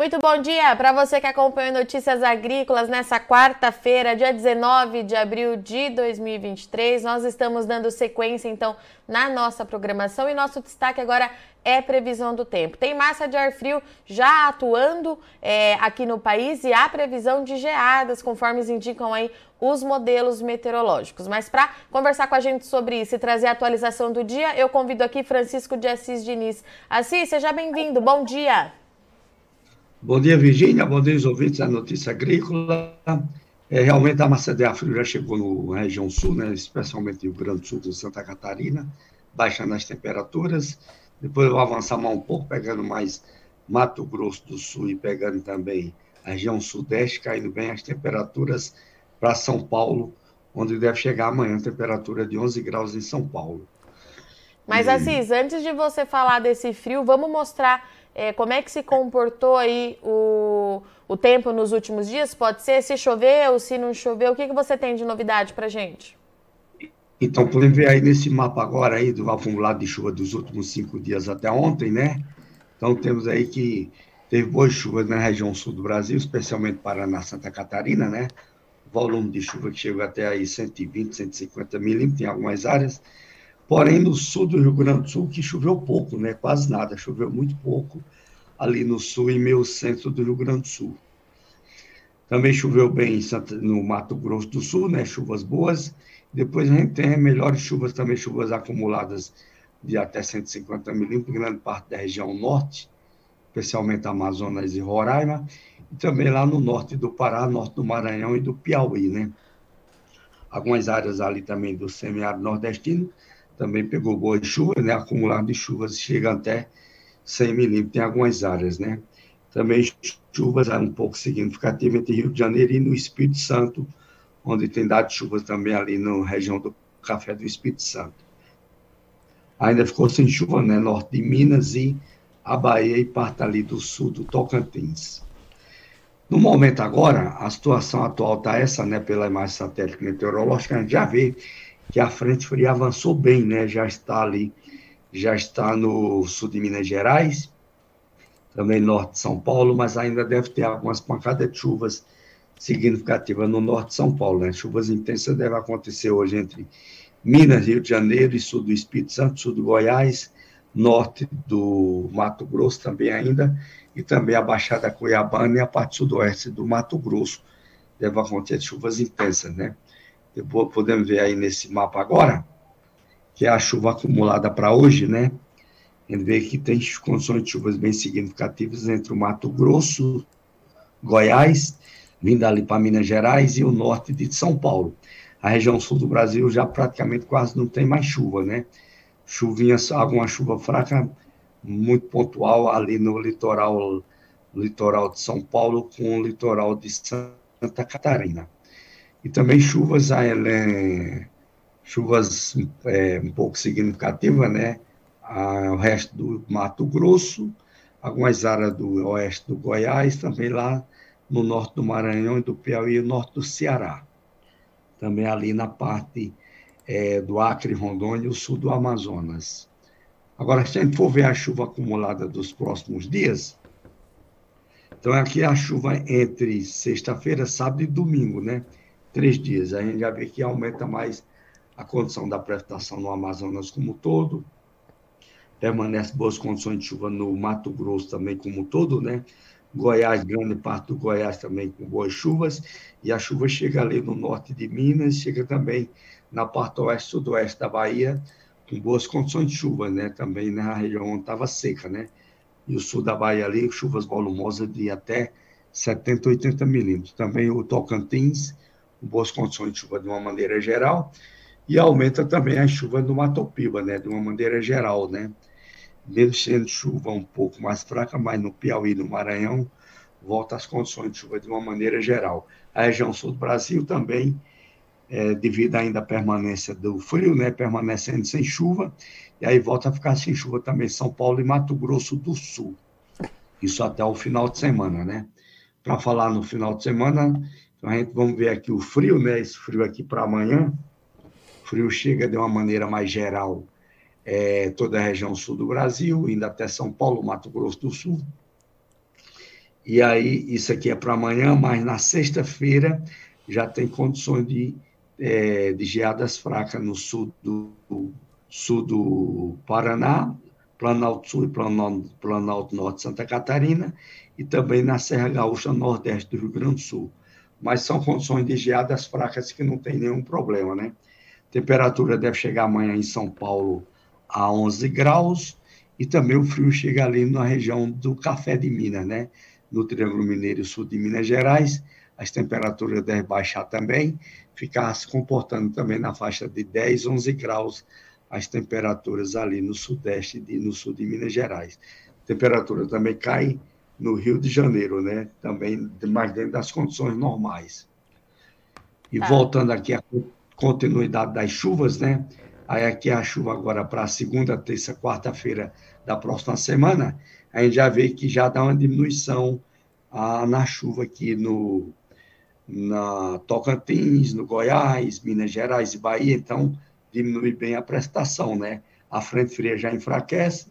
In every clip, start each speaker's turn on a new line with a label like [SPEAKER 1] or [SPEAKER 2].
[SPEAKER 1] Muito bom dia para você que acompanha Notícias Agrícolas nessa quarta-feira, dia 19 de abril de 2023. Nós estamos dando sequência então na nossa programação e nosso destaque agora é previsão do tempo. Tem massa de ar frio já atuando é, aqui no país e há previsão de geadas, conforme indicam aí os modelos meteorológicos. Mas para conversar com a gente sobre isso e trazer a atualização do dia, eu convido aqui Francisco de Assis Diniz. Assis, seja bem-vindo. Bom dia.
[SPEAKER 2] Bom dia, Virgínia. Bom dia, os ouvintes da Notícia Agrícola. É, realmente a massa de ar frio já chegou no, na região sul, né, especialmente no Rio Grande do Sul de Santa Catarina, baixando as temperaturas. Depois eu vou avançar mais um pouco, pegando mais Mato Grosso do Sul e pegando também a região sudeste, caindo bem as temperaturas para São Paulo, onde deve chegar amanhã a temperatura de 11 graus em São Paulo.
[SPEAKER 1] Mas, e... Assis, antes de você falar desse frio, vamos mostrar é, como é que se comportou aí o, o tempo nos últimos dias? Pode ser se choveu, se não choveu. O que, que você tem de novidade para gente?
[SPEAKER 2] Então, podemos ver aí nesse mapa agora aí do acumulado de chuva dos últimos cinco dias até ontem, né? Então, temos aí que teve boas chuvas na região sul do Brasil, especialmente Paraná, Santa Catarina, né? Volume de chuva que chegou até aí 120, 150 milímetros em algumas áreas. Porém, no sul do Rio Grande do Sul, que choveu pouco, né? quase nada, choveu muito pouco ali no sul e meio centro do Rio Grande do Sul. Também choveu bem no Mato Grosso do Sul, né? chuvas boas. Depois a gente tem melhores chuvas, também chuvas acumuladas de até 150 milímetros, grande parte da região norte, especialmente Amazonas e Roraima, e também lá no norte do Pará, norte do Maranhão e do Piauí, né? Algumas áreas ali também do semiárido nordestino, também pegou boas chuvas, né? Acumulado de chuvas chega até 100 milímetros em algumas áreas, né? Também chuvas um pouco significativas entre Rio de Janeiro e no Espírito Santo, onde tem dado chuvas também ali na região do Café do Espírito Santo. Ainda ficou sem chuva, né? Norte de Minas e a Bahia e parte ali do sul do Tocantins. No momento agora, a situação atual está essa, né? Pela imagem satélite meteorológica, a gente já vê que a frente fria avançou bem, né? Já está ali, já está no sul de Minas Gerais, também norte de São Paulo, mas ainda deve ter algumas pancadas de chuvas significativas no norte de São Paulo, né? Chuvas intensas devem acontecer hoje entre Minas, Rio de Janeiro e sul do Espírito Santo, sul do Goiás, norte do Mato Grosso também ainda, e também a Baixada Cuiabana e a parte sudoeste do Mato Grosso. Deve acontecer chuvas intensas, né? Podemos ver aí nesse mapa agora, que é a chuva acumulada para hoje, né? A gente vê que tem condições de chuvas bem significativas entre o Mato Grosso, Goiás, vindo ali para Minas Gerais e o norte de São Paulo. A região sul do Brasil já praticamente quase não tem mais chuva, né? Chuvinha, alguma chuva fraca, muito pontual ali no litoral, litoral de São Paulo com o litoral de Santa Catarina e também chuvas, é, chuvas é, um pouco significativas, né? o resto do Mato Grosso, algumas áreas do oeste do Goiás, também lá no norte do Maranhão e do Piauí e norte do Ceará. Também ali na parte é, do Acre, Rondônia e o sul do Amazonas. Agora, se a gente for ver a chuva acumulada dos próximos dias, então aqui é a chuva entre sexta-feira, sábado e domingo, né? Três dias. A gente já vê que aumenta mais a condição da precipitação no Amazonas como um todo, permanece boas condições de chuva no Mato Grosso também como um todo, né? Goiás, grande parte do Goiás também com boas chuvas, e a chuva chega ali no norte de Minas, chega também na parte oeste sudoeste da Bahia, com boas condições de chuva, né? Também na região onde estava seca, né? E o sul da Bahia ali, chuvas volumosas de até 70, 80 milímetros. Também o Tocantins, boas condições de chuva de uma maneira geral, e aumenta também a chuva no Mato Piba, né, de uma maneira geral, né, mesmo sendo chuva um pouco mais fraca, mas no Piauí, no Maranhão, volta às condições de chuva de uma maneira geral. A região sul do Brasil também, é, devido ainda à permanência do frio, né, permanecendo sem chuva, e aí volta a ficar sem chuva também São Paulo e Mato Grosso do Sul. Isso até o final de semana, né? Para falar no final de semana, então, a gente vamos ver aqui o frio, né? Esse frio aqui para amanhã. O frio chega de uma maneira mais geral, é, toda a região sul do Brasil, indo até São Paulo, Mato Grosso do Sul. E aí, isso aqui é para amanhã, mas na sexta-feira já tem condições de, é, de geadas fracas no sul do, sul do Paraná, Planalto Sul e Planalto, Planalto Norte Santa Catarina, e também na Serra Gaúcha Nordeste do Rio Grande do Sul. Mas são condições de geadas fracas que não tem nenhum problema, né? Temperatura deve chegar amanhã em São Paulo a 11 graus, e também o frio chega ali na região do Café de Minas, né? No Triângulo Mineiro Sul de Minas Gerais, as temperaturas devem baixar também, ficar se comportando também na faixa de 10, 11 graus as temperaturas ali no sudeste e no sul de Minas Gerais. A temperatura também cai no Rio de Janeiro, né? Também mais dentro das condições normais. E tá. voltando aqui à continuidade das chuvas, né? Aí aqui a chuva agora para segunda, terça, quarta-feira da próxima semana, a gente já vê que já dá uma diminuição ah, na chuva aqui no na Tocantins, no Goiás, Minas Gerais e Bahia, então diminui bem a prestação, né? A frente fria já enfraquece,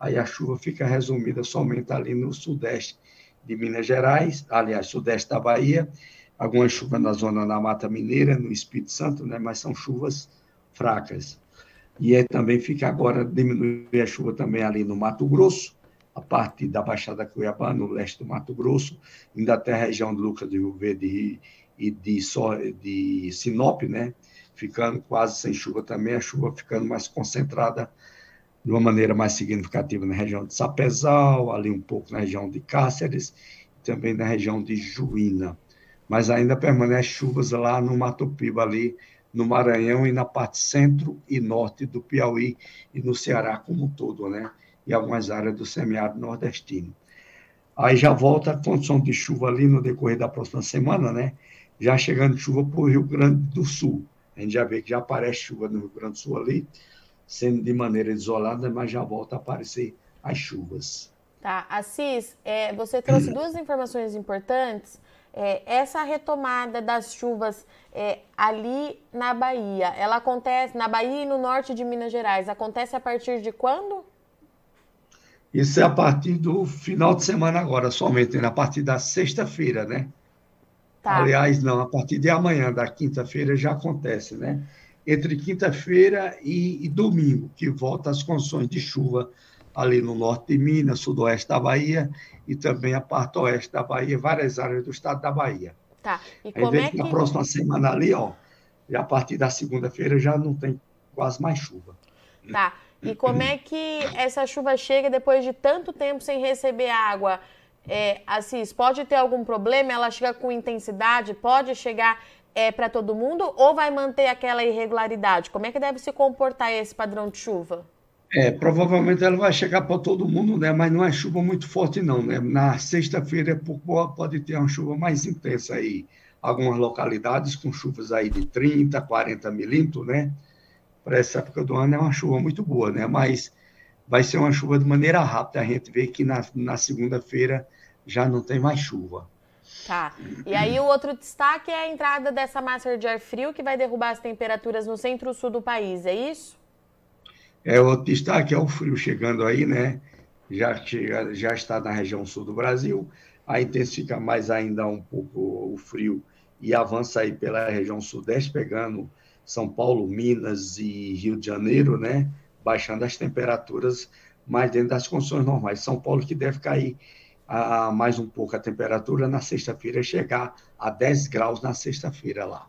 [SPEAKER 2] aí a chuva fica resumida somente ali no sudeste de Minas Gerais, aliás, sudeste da Bahia, alguma chuva na zona da Mata Mineira, no Espírito Santo, né? Mas são chuvas fracas. E aí também fica agora, diminui a chuva também ali no Mato Grosso, a parte da Baixada Cuiabá, no leste do Mato Grosso, ainda até a região de Lucas de Rio Verde e de, de Sinop, né? ficando quase sem chuva também, a chuva ficando mais concentrada de uma maneira mais significativa na região de Sapezal, ali um pouco na região de Cáceres, também na região de Juína. Mas ainda permanece chuvas lá no Mato Piba, ali no Maranhão e na parte centro e norte do Piauí e no Ceará como um todo, né? E algumas áreas do semiárido nordestino. Aí já volta a condição de chuva ali no decorrer da próxima semana, né? Já chegando chuva para o Rio Grande do Sul. A gente já vê que já aparece chuva no Rio Grande do Sul ali, sendo de maneira isolada, mas já volta a aparecer as chuvas.
[SPEAKER 1] Tá, Assis, é, você trouxe duas informações importantes. É, essa retomada das chuvas é, ali na Bahia, ela acontece na Bahia e no norte de Minas Gerais, acontece a partir de quando?
[SPEAKER 2] Isso é a partir do final de semana agora, somente, né? a partir da sexta-feira, né? Tá. Aliás, não, a partir de amanhã, da quinta-feira, já acontece, né? Entre quinta-feira e, e, domingo, que volta as condições de chuva ali no norte de Minas, sudoeste da Bahia e também a parte oeste da Bahia, várias áreas do estado da Bahia.
[SPEAKER 1] Tá. E como é que...
[SPEAKER 2] Na próxima semana ali, ó, a partir da segunda-feira já não tem quase mais chuva.
[SPEAKER 1] Tá. E como é que essa chuva chega depois de tanto tempo sem receber água? É, Assis, pode ter algum problema? Ela chega com intensidade? Pode chegar é, para todo mundo? Ou vai manter aquela irregularidade? Como é que deve se comportar esse padrão de chuva?
[SPEAKER 2] É, provavelmente ela vai chegar para todo mundo, né? Mas não é chuva muito forte, não, né? Na sexta-feira pode ter uma chuva mais intensa aí. Algumas localidades com chuvas aí de 30, 40 milímetros, né? Para essa época do ano é uma chuva muito boa, né? Mas vai ser uma chuva de maneira rápida. A gente vê que na, na segunda-feira já não tem mais chuva.
[SPEAKER 1] Tá. E aí o outro destaque é a entrada dessa massa de ar frio que vai derrubar as temperaturas no centro-sul do país, é isso?
[SPEAKER 2] É, o outro destaque é o frio chegando aí, né? Já, chega, já está na região sul do Brasil, aí intensifica mais ainda um pouco o frio e avança aí pela região sudeste, pegando São Paulo, Minas e Rio de Janeiro, né? Baixando as temperaturas mais dentro das condições normais. São Paulo que deve cair a, mais um pouco a temperatura na sexta-feira, chegar a 10 graus na sexta-feira lá.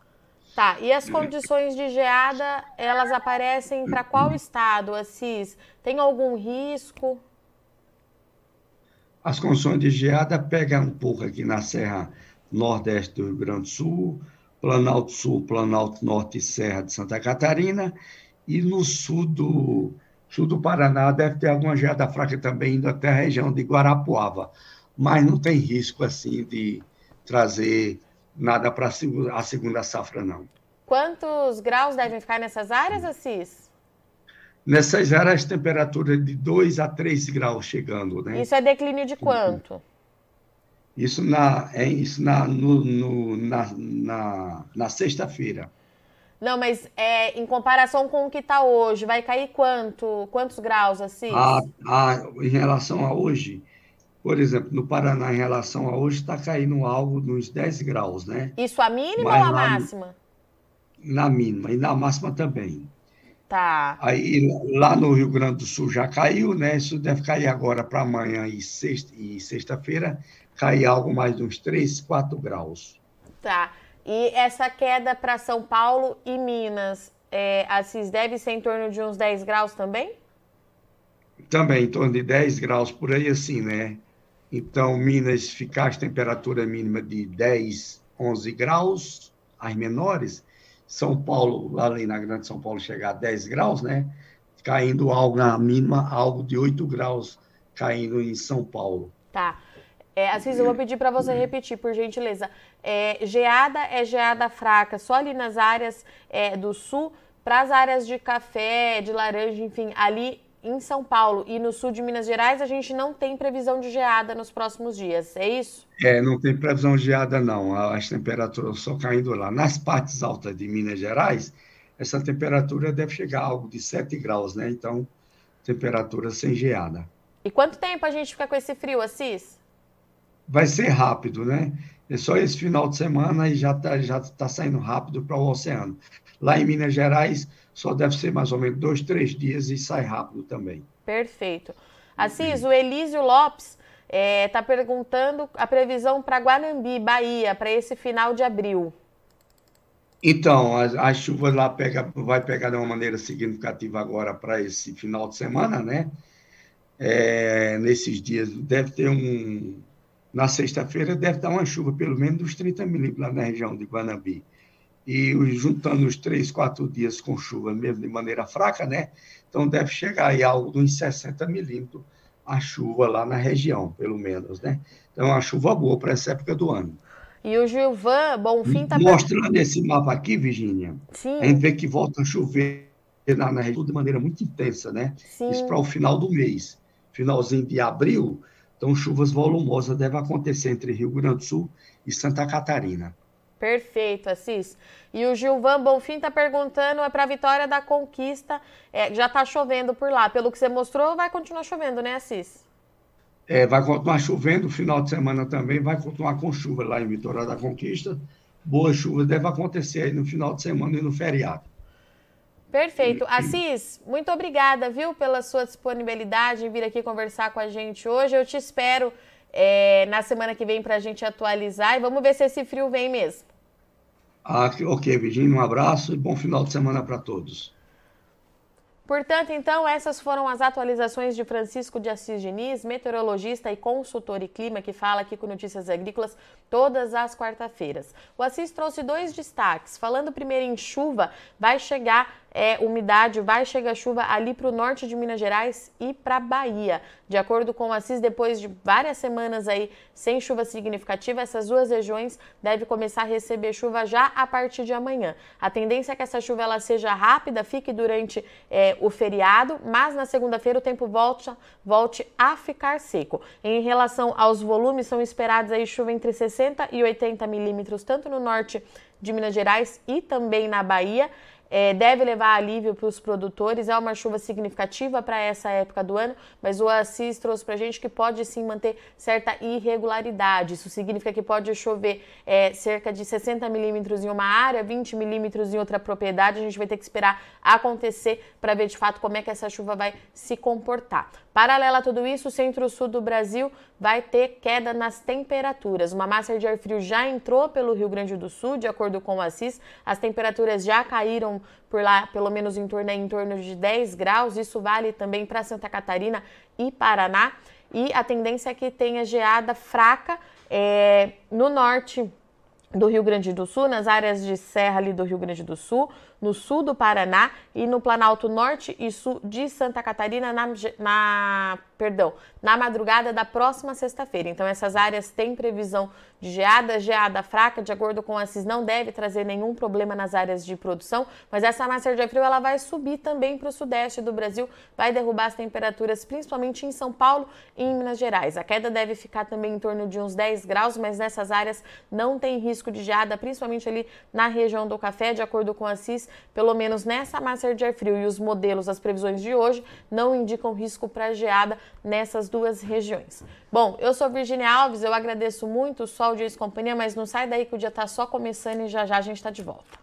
[SPEAKER 1] Tá, e as condições de geada, elas aparecem para qual estado, Assis? Tem algum risco?
[SPEAKER 2] As condições de geada pegam um pouco aqui na Serra Nordeste do Rio Grande do Sul, Planalto Sul, Planalto Norte e Serra de Santa Catarina, e no sul do, sul do Paraná deve ter alguma geada fraca também, indo até a região de Guarapuava mas não tem risco assim de trazer nada para a segunda safra, não.
[SPEAKER 1] Quantos graus devem ficar nessas áreas, Assis?
[SPEAKER 2] Nessas áreas, temperatura de 2 a 3 graus chegando. Né?
[SPEAKER 1] Isso é declínio de quanto?
[SPEAKER 2] Isso na, é, isso na, no, no, na, na, na sexta-feira.
[SPEAKER 1] Não, mas é, em comparação com o que está hoje, vai cair quanto? Quantos graus, Assis?
[SPEAKER 2] Ah, ah, em relação a hoje, Por exemplo, no Paraná, em relação a hoje, está caindo algo nos 10 graus, né?
[SPEAKER 1] Isso a mínima Mas ou a máxima?
[SPEAKER 2] Na mínima, e na máxima também.
[SPEAKER 1] Tá.
[SPEAKER 2] Aí lá no Rio Grande do Sul já caiu, né? Isso deve cair agora para amanhã e sexta e sexta-feira, cair algo mais de uns 3, 4 graus.
[SPEAKER 1] Tá. E essa queda para São Paulo e Minas, é, Assis, deve ser em torno de uns 10 graus também?
[SPEAKER 2] Também, em torno de 10 graus por aí, assim, né? Então, Minas ficar a temperatura mínima de 10, 11 graus, as menores. São Paulo, lá ali na Grande São Paulo, chegar a 10 graus, né? Caindo algo na mínima, algo de 8 graus caindo em São Paulo.
[SPEAKER 1] Tá. É, Assis, eu vou pedir para você repetir, por gentileza. É, geada é geada fraca, só ali nas áreas é, do sul, para as áreas de café, de laranja, enfim, ali em São Paulo e no sul de Minas Gerais, a gente não tem previsão de geada nos próximos dias, é isso?
[SPEAKER 2] É, não tem previsão de geada, não. As temperaturas só caindo lá. Nas partes altas de Minas Gerais, essa temperatura deve chegar a algo de 7 graus, né? Então, temperatura sem geada.
[SPEAKER 1] E quanto tempo a gente fica com esse frio, Assis?
[SPEAKER 2] Vai ser rápido, né? É só esse final de semana e já está já tá saindo rápido para o oceano. Lá em Minas Gerais, só deve ser mais ou menos dois, três dias e sai rápido também.
[SPEAKER 1] Perfeito. Assis, o Elísio Lopes está é, tá perguntando a previsão para Guanambi, Bahia, para esse final de abril.
[SPEAKER 2] Então, a, a chuva lá pega, vai pegar de uma maneira significativa agora para esse final de semana, né? É, nesses dias deve ter um, na sexta-feira deve dar uma chuva, pelo menos dos 30 milímetros lá na região de Guanambi. E juntando os três, quatro dias com chuva, mesmo de maneira fraca, né? Então deve chegar aí algo uns 60 milímetros a chuva lá na região, pelo menos, né? Então é uma chuva boa para essa época do ano.
[SPEAKER 1] E o Gilvan Bonfim está...
[SPEAKER 2] Mostrando esse mapa aqui, Virginia, Sim. a gente vê que volta a chover na, na região de maneira muito intensa, né? Sim. Isso para o final do mês. Finalzinho de abril, então, chuvas volumosas devem acontecer entre Rio Grande do Sul e Santa Catarina.
[SPEAKER 1] Perfeito, Assis. E o Gilvan Bonfim está perguntando, é para a vitória da conquista, é, já está chovendo por lá. Pelo que você mostrou, vai continuar chovendo, né, Assis?
[SPEAKER 2] É, vai continuar chovendo, final de semana também vai continuar com chuva lá em Vitória da Conquista. Boa chuva deve acontecer aí no final de semana e no feriado.
[SPEAKER 1] Perfeito. Assis, muito obrigada, viu, pela sua disponibilidade em vir aqui conversar com a gente hoje. Eu te espero é, na semana que vem para a gente atualizar e vamos ver se esse frio vem mesmo.
[SPEAKER 2] Ah, ok, Virginia, um abraço e bom final de semana para todos.
[SPEAKER 1] Portanto, então, essas foram as atualizações de Francisco de Assis Diniz, meteorologista e consultor e clima, que fala aqui com Notícias Agrícolas todas as quarta-feiras. O Assis trouxe dois destaques. Falando primeiro em chuva, vai chegar é, umidade, vai chegar chuva ali para o norte de Minas Gerais e para Bahia. De acordo com o Assis, depois de várias semanas aí sem chuva significativa, essas duas regiões devem começar a receber chuva já a partir de amanhã. A tendência é que essa chuva ela seja rápida, fique durante é, o feriado, mas na segunda-feira o tempo volte, volte a ficar seco. Em relação aos volumes, são esperados aí chuva entre 60 e 80 milímetros, tanto no norte de Minas Gerais e também na Bahia é, deve levar alívio para os produtores. É uma chuva significativa para essa época do ano, mas o Assis trouxe para a gente que pode sim manter certa irregularidade. Isso significa que pode chover é, cerca de 60 milímetros em uma área, 20 milímetros em outra propriedade. A gente vai ter que esperar acontecer para ver de fato como é que essa chuva vai se comportar. Paralela a tudo isso, o centro-sul do Brasil vai ter queda nas temperaturas. Uma massa de ar frio já entrou pelo Rio Grande do Sul, de acordo com o Assis. As temperaturas já caíram por lá, pelo menos em torno, em torno de 10 graus. Isso vale também para Santa Catarina e Paraná. E a tendência é que tenha geada fraca é, no norte do Rio Grande do Sul, nas áreas de serra ali do Rio Grande do Sul, no sul do Paraná e no Planalto Norte e Sul de Santa Catarina na, na perdão, na madrugada da próxima sexta-feira. Então essas áreas têm previsão de geada, geada fraca, de acordo com a CIS, não deve trazer nenhum problema nas áreas de produção, mas essa massa de frio ela vai subir também para o sudeste do Brasil, vai derrubar as temperaturas principalmente em São Paulo e em Minas Gerais. A queda deve ficar também em torno de uns 10 graus, mas nessas áreas não tem risco de geada, principalmente ali na região do Café, de acordo com a CIS, pelo menos nessa massa de ar frio e os modelos, as previsões de hoje, não indicam risco para geada nessas duas regiões. Bom, eu sou Virginia Alves, eu agradeço muito o sol de ex-companhia, mas não sai daí que o dia está só começando e já já a gente está de volta.